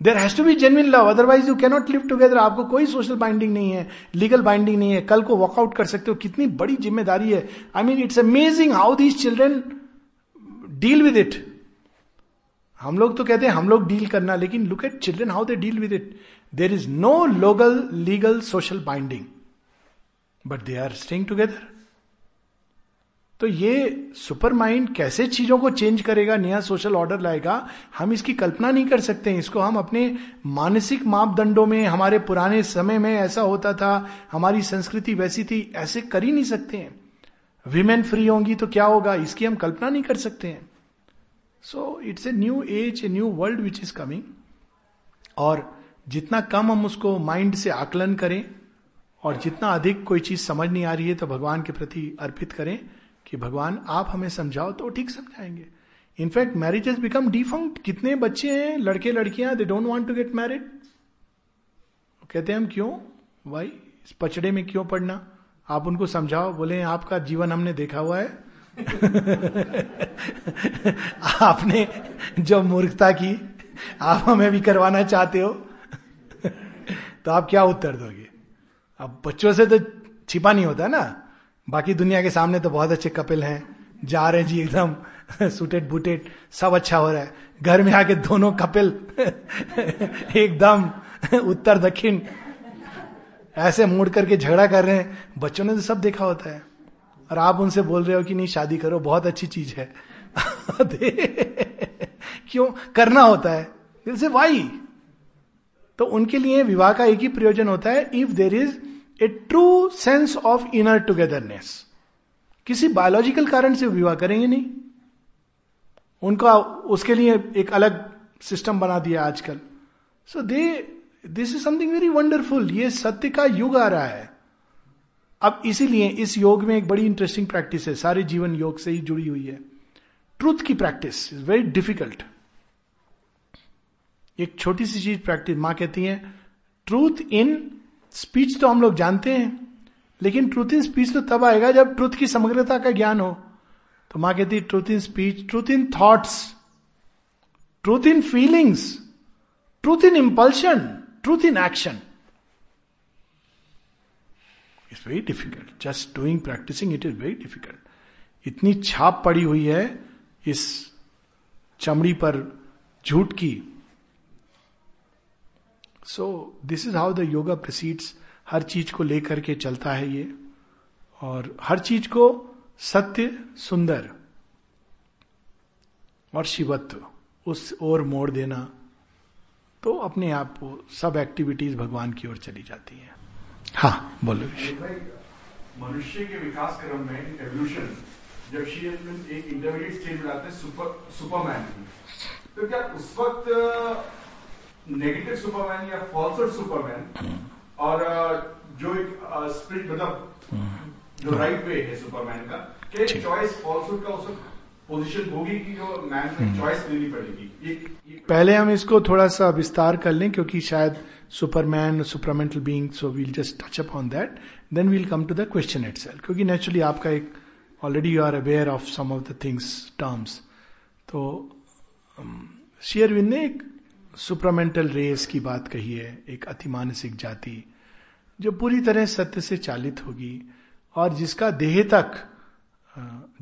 There has to be genuine love otherwise you cannot live together आपको कोई सोशल बाइंडिंग नहीं है लीगल बाइंडिंग नहीं है। कल को वॉकआउट कर सकते हो। कितनी बड़ी ज़िम्मेदारी है। I mean it's amazing how these children deal with it हम लोग तो कहते हैं हम लोग डील करना, लेकिन look at children how they deal with it there is no legal legal social binding but they are staying together तो ये सुपर माइंड कैसे चीज़ों को चेंज करेगा, नया सोशल ऑर्डर लाएगा, हम इसकी कल्पना नहीं कर सकते इसको हम अपने मानसिक मापदंडों में, हमारे पुराने समय में ऐसा होता था, हमारी संस्कृति वैसी थी, ऐसे कर ही नहीं सकते हैं। विमेन फ्री होंगी तो क्या होगा? इसकी हम कल्पना नहीं कर सकते हैं। So it's a new age a new world which is coming और जितना कम हम उसको माइंड से आकलन करें और जितना अधिक कोई चीज़ समझ नहीं आ रही है तो भगवान के प्रति अर्पित करें कि भगवान, आप हमें समझाओ तो ठीक समझाएँगे। In fact marriage is become defunct कितने बच्चे हैं, लड़के लड़कियाँ they don't want to get married कहते हैं हम क्यों? भाई, इस पचड़े में क्यों पढ़ना आप उनको समझाओ, बोले, आपका जीवन हमने देखा हुआ है। [laughs] आपने जो मूर्खता की, आप हमें भी करवाना चाहते हो तो आप क्या उत्तर दोगे? अब बच्चों से तो छिपा नहीं होता ना। बाकी दुनिया के सामने तो बहुत अच्छे कपिल हैं, जा रहे जी एकदम [laughs] सुटेड बुटेड सब अच्छा हो रहा है। घर में आके दोनों कपिल, [laughs] एकदम, उत्तर, दक्षिण, ऐसे मुड़ करके झगड़ा कर रहे हैं। बच्चों ने तो सब देखा होता है। और आप उनसे बोल रहे हो कि नहीं, शादी करो, बहुत अच्छी चीज़ है। [laughs] क्यों? करना होता है। दिल से वाई तो उनके लिए विवाह का एक ही प्रयोजन होता है if there is a true sense of inner togetherness किसी बायोलॉजिकल कारण से विवाह करेंगे नहीं। उनका, उसके लिए एक अलग सिस्टम बना दिया आजकल। So they this is something very wonderful ये सत्य का युग आ रहा है। अब इसीलिए इस योग में एक बड़ी इंटरेस्टिंग प्रैक्टिस है। सारे जीवन योग से ही जुड़ी हुई है। ट्रूथ की प्रैक्टिस इज़ वेरी डिफ़िकल्ट एक छोटी सी चीज़ प्रैक्टिस माँ कहती है ट्रूथ इन स्पीच तो हम लोग जानते हैं, लेकिन ट्रूथ इन स्पीच तो तब आएगा जब ट्रूथ की समग्रता का ज्ञान हो। तो माँ कहती truth in speech truth in thoughts truth in feelings truth in impulsion truth in action it's very difficult just doing practising it is very difficult इतनी छाप पड़ी हुई है इस चमड़ी पर झूठ की। So this is how the yoga proceeds हर चीज़ को लेकर के चलता है ये। और हर चीज़ को सत्य, सुंदर और शिवत्व, उस ओर मोड़ देना तो अपने आप को सब एक्टिविटीज़ भगवान की ओर चली जाती है। हाँ बोलो मनुष्य के विकास क्रम में एवोल्यूशन जब शी एक इंटरमीडिएट स्टेज में आते हैं सुपर सुपरमैन की। तो क्या उस वक्त नेगेटिव सुपरमैन या फॉल्सर सुपरमैन और जो एक स्प्रिट मतलब जो राइट वे है सुपरमैन का क्या चॉइस फॉल्सुड का उस पोजीशन होगी कि जो मैन चॉइस लेनी पड़ेगी? पहले हम इसको थोड़ा सा विस्तार कर लें क्योंकि शायद superman supermental being so we'll just touch up on that then we'll come to the question it क्योंकि नेचुरली आपका एक already you are aware of some of the things terms तो शेयरविंद um, ने एक सुपरमेंटल रेस की बात कही है एक अतिमानसिक जाति जो पूरी तरह सत्य से चालित होगी और जिसका देह तक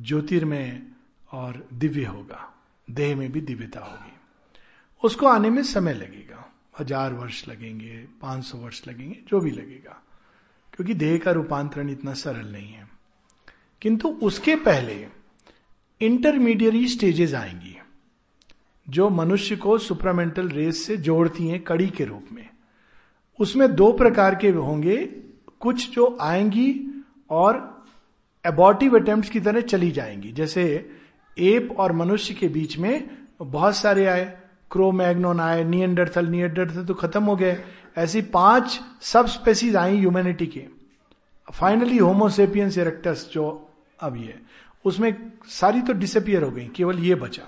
ज्योतिर्मय और दिव्य होगा देह में भी दिव्यता होगी। उसको आने में समय लगेगा। हज़ार वर्ष लगेंगे, पाँच सौ वर्ष लगेंगे, जो भी लगेगा। क्योंकि देह का रूपांतरण इतना सरल नहीं है। किंतु उसके पहले इंटरमीडियरी स्टेजेस आएँगी, जो मनुष्य को सुपरामेंटल रेस से जोड़ती हैं कड़ी के रूप में। उसमें दो प्रकार के होंगे, कुछ जो आएँगी और एबॉटिव अटेम्प्ट की तरह चली जाएँगी। जैसे एप और मनुष्य के बीच में बहुत सारे आए क्रोमैग्नोन आए नियंडरथल नियंडरथल तो खत्म हो गए। ऐसी पाँच सब स्पेसीज आई ह्यूमैनिटी के। फाइनली होमोसेपियंस इरेक्टस जो अब ये, उसमें सारी तो डिसअपियर हो गई, केवल ये बचा।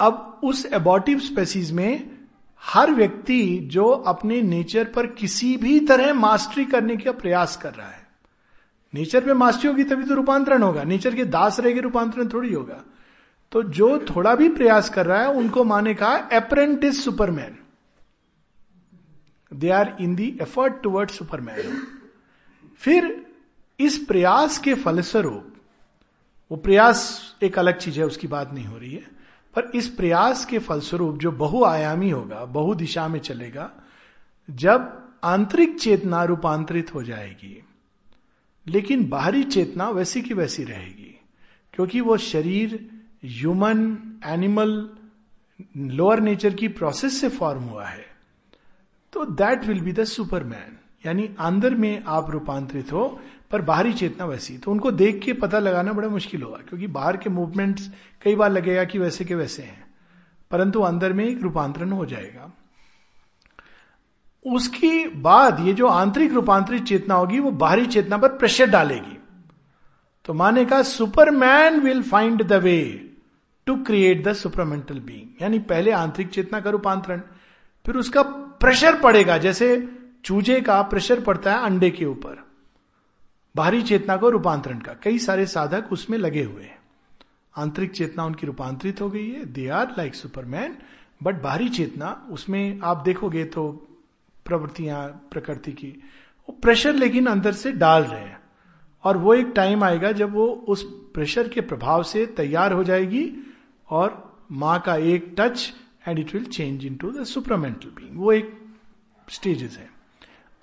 अब उस एबॉटिव स्पेसीज में हर व्यक्ति जो अपने नेचर पर किसी भी तरह मास्टरी करने का प्रयास कर रहा है। नेचर पे मास्टरी होगी तभी तो रूपांतरण होगा नेचर के दास रहेगी रूपांतरण थोड़ी होगा। तो जो थोड़ा भी प्रयास कर रहा है, उनको माने कहा apprentice superman they are in the effort toward superman फिर इस प्रयास के फलस्वरूप, वो प्रयास एक अलग चीज़ है, उसकी बात नहीं हो रही है, पर इस प्रयास के फलस्वरूप जो बहुआयामी होगा बहु दिशा में चलेगा, जब आंतरिक चेतना रूपांतरित हो जाएगी, लेकिन बाहरी चेतना वैसी की वैसी रहेगी, क्योंकि वो शरीर ह्यूमन एनिमल लोअर नेचर की प्रोसेस से फॉर्म हुआ है। तो that will be the superman यानी अंदर में आप रूपांतरित हो, पर बाहरी चेतना वैसी। तो उनको देख के पता लगाना बड़ा मुश्किल होगा, क्योंकि बाहर के मूवमेंट्स कई बार लगेगा कि वैसे के वैसे हैं। परंतु अंदर में एक रूपांतरण हो जाएगा। उसकी बाद ये जो आंतरिक रूपांतरित चेतना होगी, वो बाहरी चेतना पर प्रेशर डालेगी। तो माने का superman will find the way to create the supermental being यानी पहले आंतरिक चेतना का रूपांतरण, फिर उसका प्रेशर पड़ेगा, जैसे चूजे का प्रेशर पड़ता है अंडे के ऊपर। बाहरी चेतना को रूपांतरण का, कई सारे साधक उसमें लगे हुए हैं। आंतरिक चेतना उनकी रूपांतरित हो गई है they are like superman but बाहरी चेतना, उसमें आप देखोगे तो प्रवृत्तियाँ, प्रकृति की, वो प्रेशर लेकिन अंदर से डाल रहे हैं। और वो एक टाइम आएगा जब वो उस प्रेशर के प्रभाव से तैयार हो जाएगी और माँ का एक touch and it will change into the supermental being वो एक स्टेजेस है।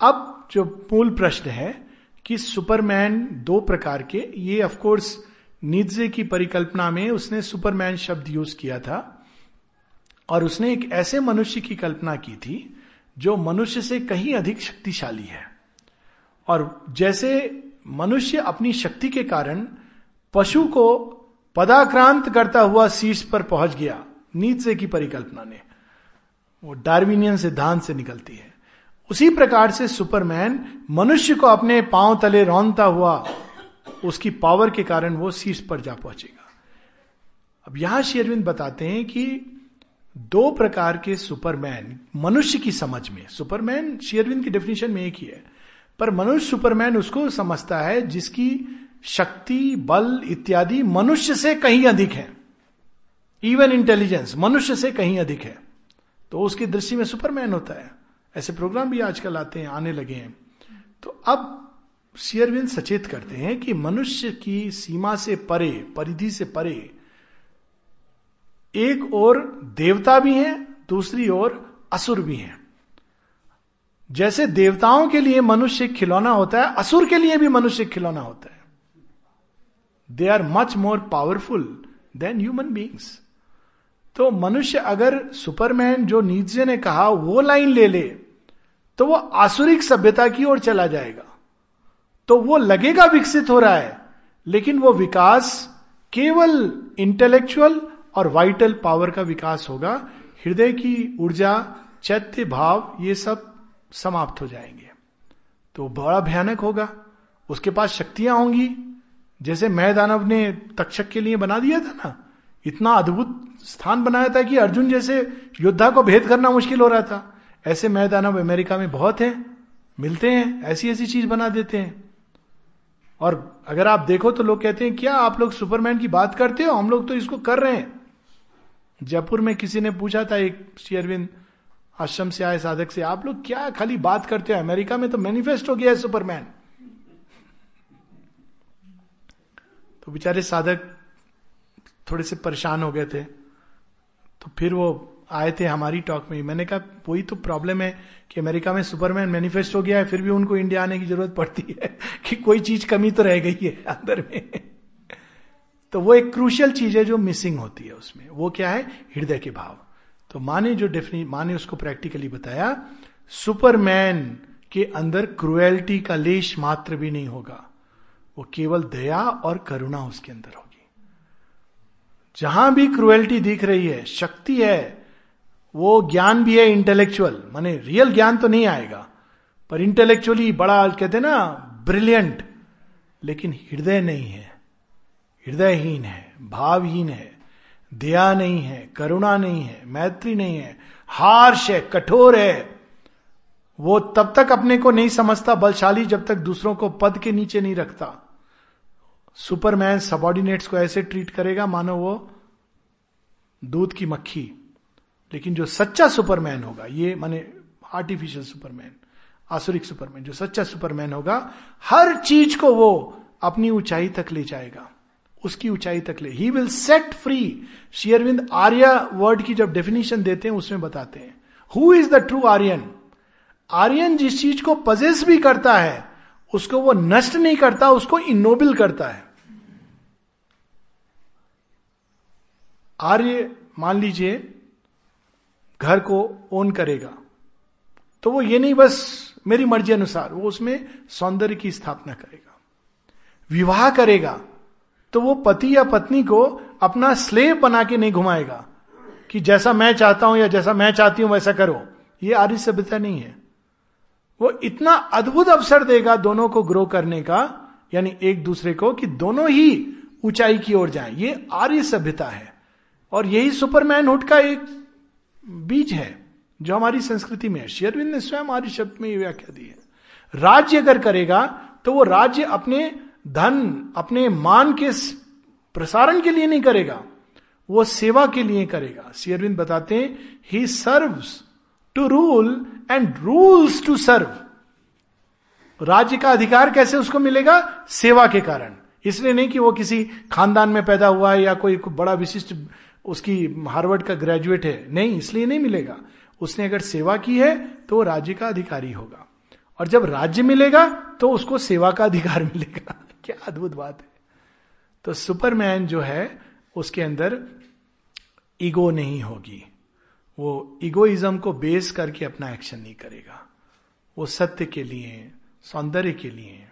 अब जो मूल प्रश्न है कि सुपरमैन दो प्रकार के, ये ऑफकोर्स निजे की परिकल्पना में उसने सुपरमैन शब्द यूज़ किया था और उसने एक ऐसे मनुष्य की कल्पना की थी जो मनुष्य से कहीं अधिक शक्तिशाली है। और जैसे मनुष्य अपनी शक्ति के कारण पशु को पदाक्रांत करता हुआ शीर्ष पर पहुँच गया, नीचे की परिकल्पना ने। वो डार्विनियन सिद्धांत से निकलती है। उसी प्रकार से सुपरमैन मनुष्य को अपने पाँव तले रौनता हुआ, उसकी पावर के कारण वो शीर्ष पर जा पहुंचेगा। अब यहाँ शेरविंद बताते हैं कि दो प्रकार के सुपरमैन मनुष्य की समझ में, सुपरमैन शेयरविंद की डेफिनेशन में एक ही है, पर मनुष्य सुपरमैन उसको समझता है जिसकी शक्ति, बल इत्यादि मनुष्य से कहीं अधिक है। इवन इंटेलिजेंस मनुष्य से कहीं अधिक है। तो उसकी दृष्टि में सुपरमैन होता है। ऐसे प्रोग्राम भी आजकल आते हैं, आने लगे हैं। तो अब शेयरविंद सचेत करते हैं कि मनुष्य की सीमा से परे, परिधि से परे, एक और देवता भी हैं, दूसरी ओर असुर भी हैं। जैसे देवताओं के लिए मनुष्य खिलौना होता है, असुर के लिए भी मनुष्य खिलौना होता है। They are much more powerful than human beings तो मनुष्य अगर सुपरमैन जो नीचे ने कहा वो लाइन ले ले तो वो आसुरिक सभ्यता की ओर चला जाएगा। तो वो लगेगा विकसित हो रहा है, लेकिन वो विकास केवल इंटेलेक्चुअल और वाइटल पावर का विकास होगा। हृदय की ऊर्जा, चैत्य भाव, ये सब समाप्त हो जाएँगे। तो बड़ा भयानक होगा। उसके पास शक्तियाँ होंगी। जैसे मैं दानव ने तक्षक के लिए बना दिया था ना, इतना अद्भुत स्थान बनाया था कि अर्जुन जैसे योद्धा को भेद करना मुश्किल हो रहा था। ऐसे मैदानव अमेरिका में बहुत हैं, मिलते हैं ऐसी ऐसी चीज़ बना देते हैं। और अगर आप देखो तो लोग कहते हैं, क्या आप लोग सुपरमैन की बात करते हो? हम लोग तो इसको कर रहे हैं। जयपुर में किसी ने पूछा था एक शेयरविंद आश्रम से आए साधक से, आप लोग क्या खाली बात करते हो? अमेरिका में तो मैनिफेस्ट हो गया है सुपरमैन। तो बेचारे साधक थोड़े से परेशान हो गए थे। तो फिर वो आए थे हमारी टॉक में। मैंने कहा, वही तो प्रॉब्लम है कि अमेरिका में सुपरमैन मैनिफेस्ट हो गया है, फिर भी उनको इंडिया आने की ज़रूरत पड़ती है [laughs] कि कोई चीज़ कमी तो रह गई है अंदर में [laughs] तो वो एक क्रूशियल चीज़ है जो मिसिंग होती है उसमें। वो क्या है? हृदय के भाव। तो माँ ने जो डेफिनी माँ ने उसको प्रैक्टिकली बताया सुपरमैन के अंदर क्रुएल्टी का लेश मात्र भी नहीं होगा। वो केवल दया और करुणा उसके अंदर होगी। जहाँ भी क्रुएल्टी दिख रही है, शक्ति है, वो ज्ञान भी है इंटेलेक्चुअल माने रियल ज्ञान तो नहीं आएगा, पर इंटेलेक्चुअली बड़ा कहते ना ब्रिलियंट लेकिन हृदय नहीं है। हृदयहीन है, भावहीन है, दया नहीं है, करुणा नहीं है, मैत्री नहीं है हार्श है, कठोर है। वो तब तक अपने को नहीं समझता, बलशाली जब तक दूसरों को पद के नीचे नहीं रखता। सुपरमैन सबॉर्डिनेट्स को ऐसे ट्रीट करेगा, मानो वो दूध की मक्खी। लेकिन जो सच्चा सुपरमैन होगा, ये माने आर्टिफिशियल सुपरमैन, आसुरिक सुपरमैन, जो सच्चा सुपरमैन होगा, हर चीज़ को वो अपनी ऊंचाई तक ले जाएगा। उसकी ऊंचाई तक ले। ही विल सेट फ्री शेयरविंद आर्य वर्ड की जब डेफिनेशन देते हैं, उसमें बताते हैं। Who is the true Aryan Aryan जिस चीज़ को पजेस भी करता है, उसको वो नष्ट नहीं करता, उसको इनोबल करता है। आर्य मान लीजिए घर को ओन करेगा तो वो ये नहीं बस मेरी मर्ज़ी अनुसार, वो उसमें सौंदर्य की स्थापना करेगा, विवाह करेगा तो वो पति या पत्नी को अपना स्लेव बना के नहीं घुमाएगा कि जैसा मैं चाहता हूँ या जैसा मैं चाहती हूँ वैसा करो। ये आर्य सभ्यता नहीं है। वो इतना अद्भुत अवसर देगा दोनों को ग्रो करने का, यानी एक दूसरे को कि दोनों ही ऊंचाई की ओर जाएँ। ये आर्य सभ्यता है। और यही सुपरमैनहुड का एक बीज है, जो हमारी संस्कृति में है। शेयरविंद ने स्वयं आर्य शब्द में व्याख्या दी है। राज्य अगर करेगा तो वो राज्य अपने धन, अपने मान के प्रसारण के लिए नहीं करेगा, वो सेवा के लिए करेगा। शेयरविंद बताते हैं ही serve to rule and rules to serve राज्य का अधिकार कैसे उसको मिलेगा? सेवा के कारण। इसलिए नहीं कि वो किसी खानदान में पैदा हुआ है या कोई बड़ा विशिष्ट उसकी हार्वर्ड का ग्रेजुएट है। नहीं, इसलिए नहीं मिलेगा। उसने अगर सेवा की है तो वो राज्य का अधिकारी होगा। और जब राज्य मिलेगा तो उसको सेवा का अधिकार [laughs] मिलेगा। क्या अद्भुत बात है। तो सुपरमैन जो है, उसके अंदर ईगो नहीं होगी। वो इगोइज्म को बेस करके अपना एक्शन नहीं करेगा। वो सत्य के लिए, सौंदर्य के लिए।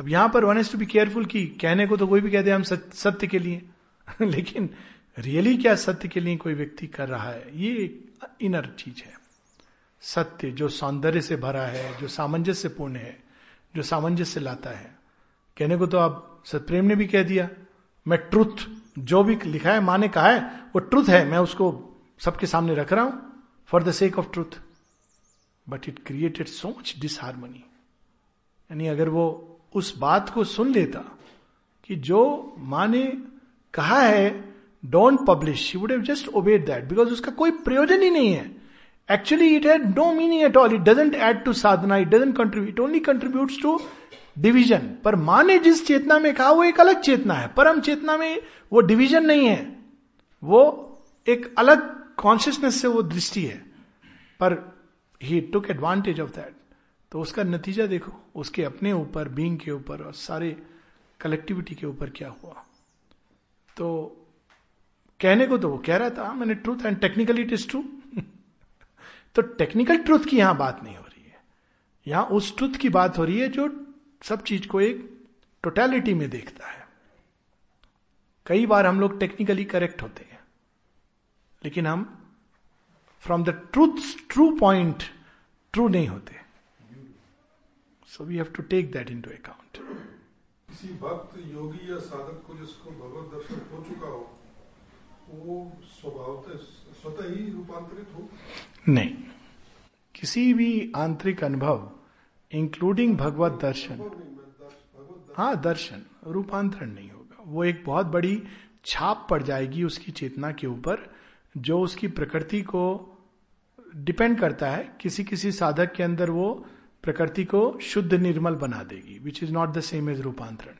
अब यहाँ पर वन टू बी केयरफुल की कहने को तो कोई भी कहते हैं हम सत्य के लिए। [laughs] लेकिन रियली क्या सत्य के लिए कोई व्यक्ति कर रहा है? ये एक इनर चीज़ है। सत्य जो सौंदर्य से भरा है, जो सामंजस्य पूर्ण है, जो सामंजस्य लाता है। कहने को तो आप सतप्रेम ने भी कह दिया, मैं ट्रुथ जो भी लिखा है, माँ ने कहा है, वो ट्रुथ है, मैं उसको सबके सामने रख रहा हूँ for the sake of truth but it created so much disharmony यानी अगर वो उस बात को सुन लेता कि जो माँ ने कहा है don't publish would have just obeyed that because उसका कोई प्रयोजन ही नहीं है actually it had no meaning at all it doesn't add to sadhana it doesn't contribute only contribute to division पर माँ ने जिस चेतना में कहा वो एक अलग चेतना है परम चेतना में वो डिवीज़न नहीं है वो एक अलग कॉन्शियसनेस से वो दृष्टि है पर ही टुक एडवांटेज ऑफ़ दैट तो उसका नतीजा देखो। उसके अपने ऊपर बींग के ऊपर और सारे कलेक्टिविटी के ऊपर क्या हुआ। तो कहने को तो वो कह रहा था मैंने truth and technically it is true तो टेक्निकल ट्रूथ की यहाँ बात नहीं हो रही है। यहाँ उस ट्रूथ की बात हो रही है जो सब चीज़ को एक टोटलिटी में देखता है। कई बार हम लोग टेक्निकली करेक्ट होते हैं, लेकिन हम from the truth true point true नहीं होते। So we have to take that into account किसी भक्त, योगी या साधक को जिसको भगवत दर्शन हो चुका हो वो स्वभाव स्वतः ही रूपांतरित हो। नहीं। किसी भी आंतरिक अनुभव इंक्लूडिंग भगवत दर्शन। हाँ दर्शन रूपांतरण नहीं होगा। वो एक बहुत बड़ी छाप पड़ जाएगी उसकी चेतना के ऊपर जो उसकी प्रकृति को डिपेंड करता है। किसी किसी साधक के अंदर वो प्रकृति को शुद्ध निर्मल बना देगी which is not the same as रूपांतरण।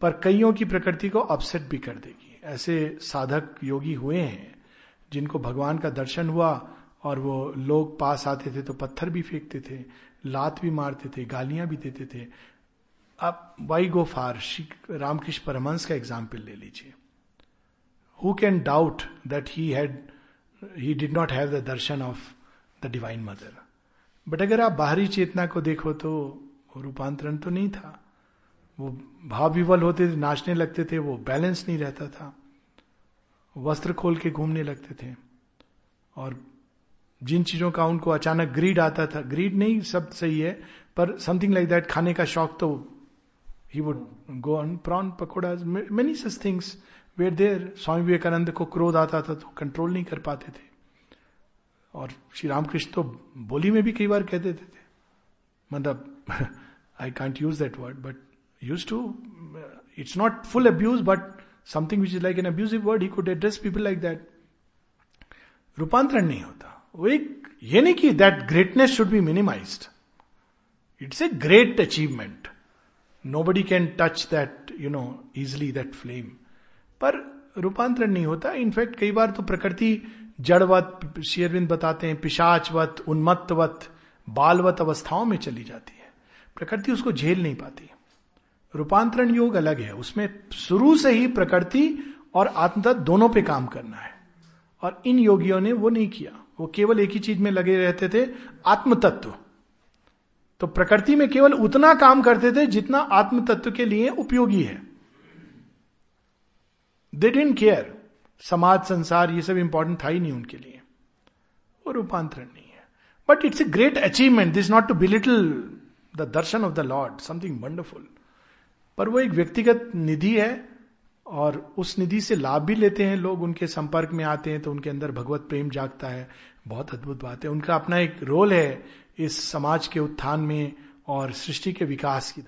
पर कईयों की प्रकृति को अपसेट भी कर देगी। ऐसे साधक योगी हुए हैं, जिनको भगवान का दर्शन हुआ और वो लोग पास आते थे तो पत्थर भी फेंकते थे, लात भी मारते थे, गालियाँ भी देते थे। अब वाई गो फार रामकृष्ण परमंश का एग्ज़ाम्पल ले लीजिए। Who can doubt that he had he did not have the darshan of the divine mother but अगर आप बाहरी चेतना को देखो तो रूपांतरण तो नहीं था। वो भाव विवल होते थे नाचने लगते थे वो बैलेंस नहीं रहता था। वस्त्र खोल के घूमने लगते थे। और जिन चीज़ों का उनको अचानक ग्रीड आता था ग्रीड नहीं सब सही है पर समथिंग लाइक दैट खाने का शौक तो he would go on prawn pakoda many such things were there Swami Vivekananda को क्रोध आता था तो कंट्रोल नहीं कर पाते थे। और श्री रामकृष्ण तो बोली में भी कई बार कहते थे, थे। मतलब I can't use that word but used to it's not full abuse but something which is like an abusive word he could address people like that रूपांतरण नहीं होता वो एक ये नहीं कि that greatness should be minimize it's a great achievement nobody can touch that you know easily that flame पर रूपांतरण नहीं होता। इनफैक्ट कई बार तो प्रकृति जड़वत, शेरविंद बताते हैं, पिशाचवत, उन्मत्तवत, बालवत अवस्थाओं में चली जाती है। प्रकृति उसको झेल नहीं पाती। रूपांतरण योग अलग है, उसमें शुरू से ही प्रकृति और आत्मतत्व दोनों पे काम करना है। और इन योगियों ने वो नहीं किया। वो केवल एक ही चीज़ में लगे रहते थे आत्म तत्व तो प्रकृति में केवल उतना काम करते थे जितना आत्म तत्व के लिए उपयोगी है। दे डेंट केयर समाज, संसार, ये सब इंपॉर्टेंट था ही नहीं उनके लिए। वो रूपांतरण नहीं है। But it's a great achievement this not to belittle the darshan of the lord something wonderful पर वो एक व्यक्तिगत निधि है और उस निधि से लाभ भी लेते हैं लोग। उनके संपर्क में आते हैं तो उनके अंदर भगवत प्रेम जागता है। बहुत अद्भुत बात है। उनका अपना एक रोल है इस समाज के उत्थान में और सृष्टि के विकास की